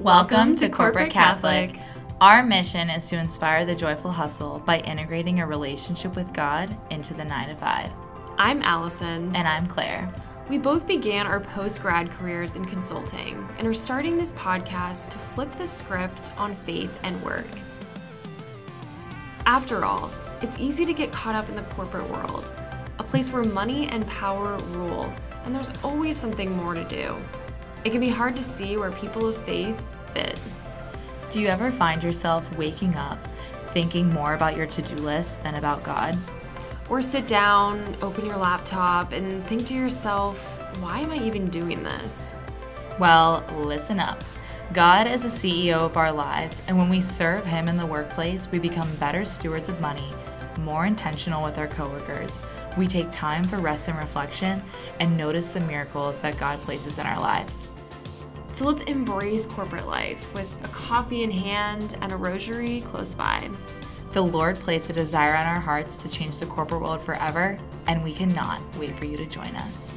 Welcome to Corporate Catholic. Our mission is to inspire the joyful hustle by integrating a relationship with God into the 9 to 5. I'm Allison. And I'm Claire. We both began our post grad careers in consulting and are starting this podcast to flip the script on faith and work. After all, it's easy to get caught up in the corporate world, a place where money and power rule, and there's always something more to do. It can be hard to see where people of faith fit. Do you ever find yourself waking up thinking more about your to do list than about God? Or sit down, open your laptop, and think to yourself, why am I even doing this? Well, listen up. God is the CEO of our lives, and when we serve Him in the workplace, we become better stewards of money, more intentional with our coworkers. We take time for rest and reflection and notice the miracles that God places in our lives. So let's embrace corporate life with a coffee in hand and a rosary close by. The Lord placed a desire on our hearts to change the corporate world forever, and we cannot wait for you to join us.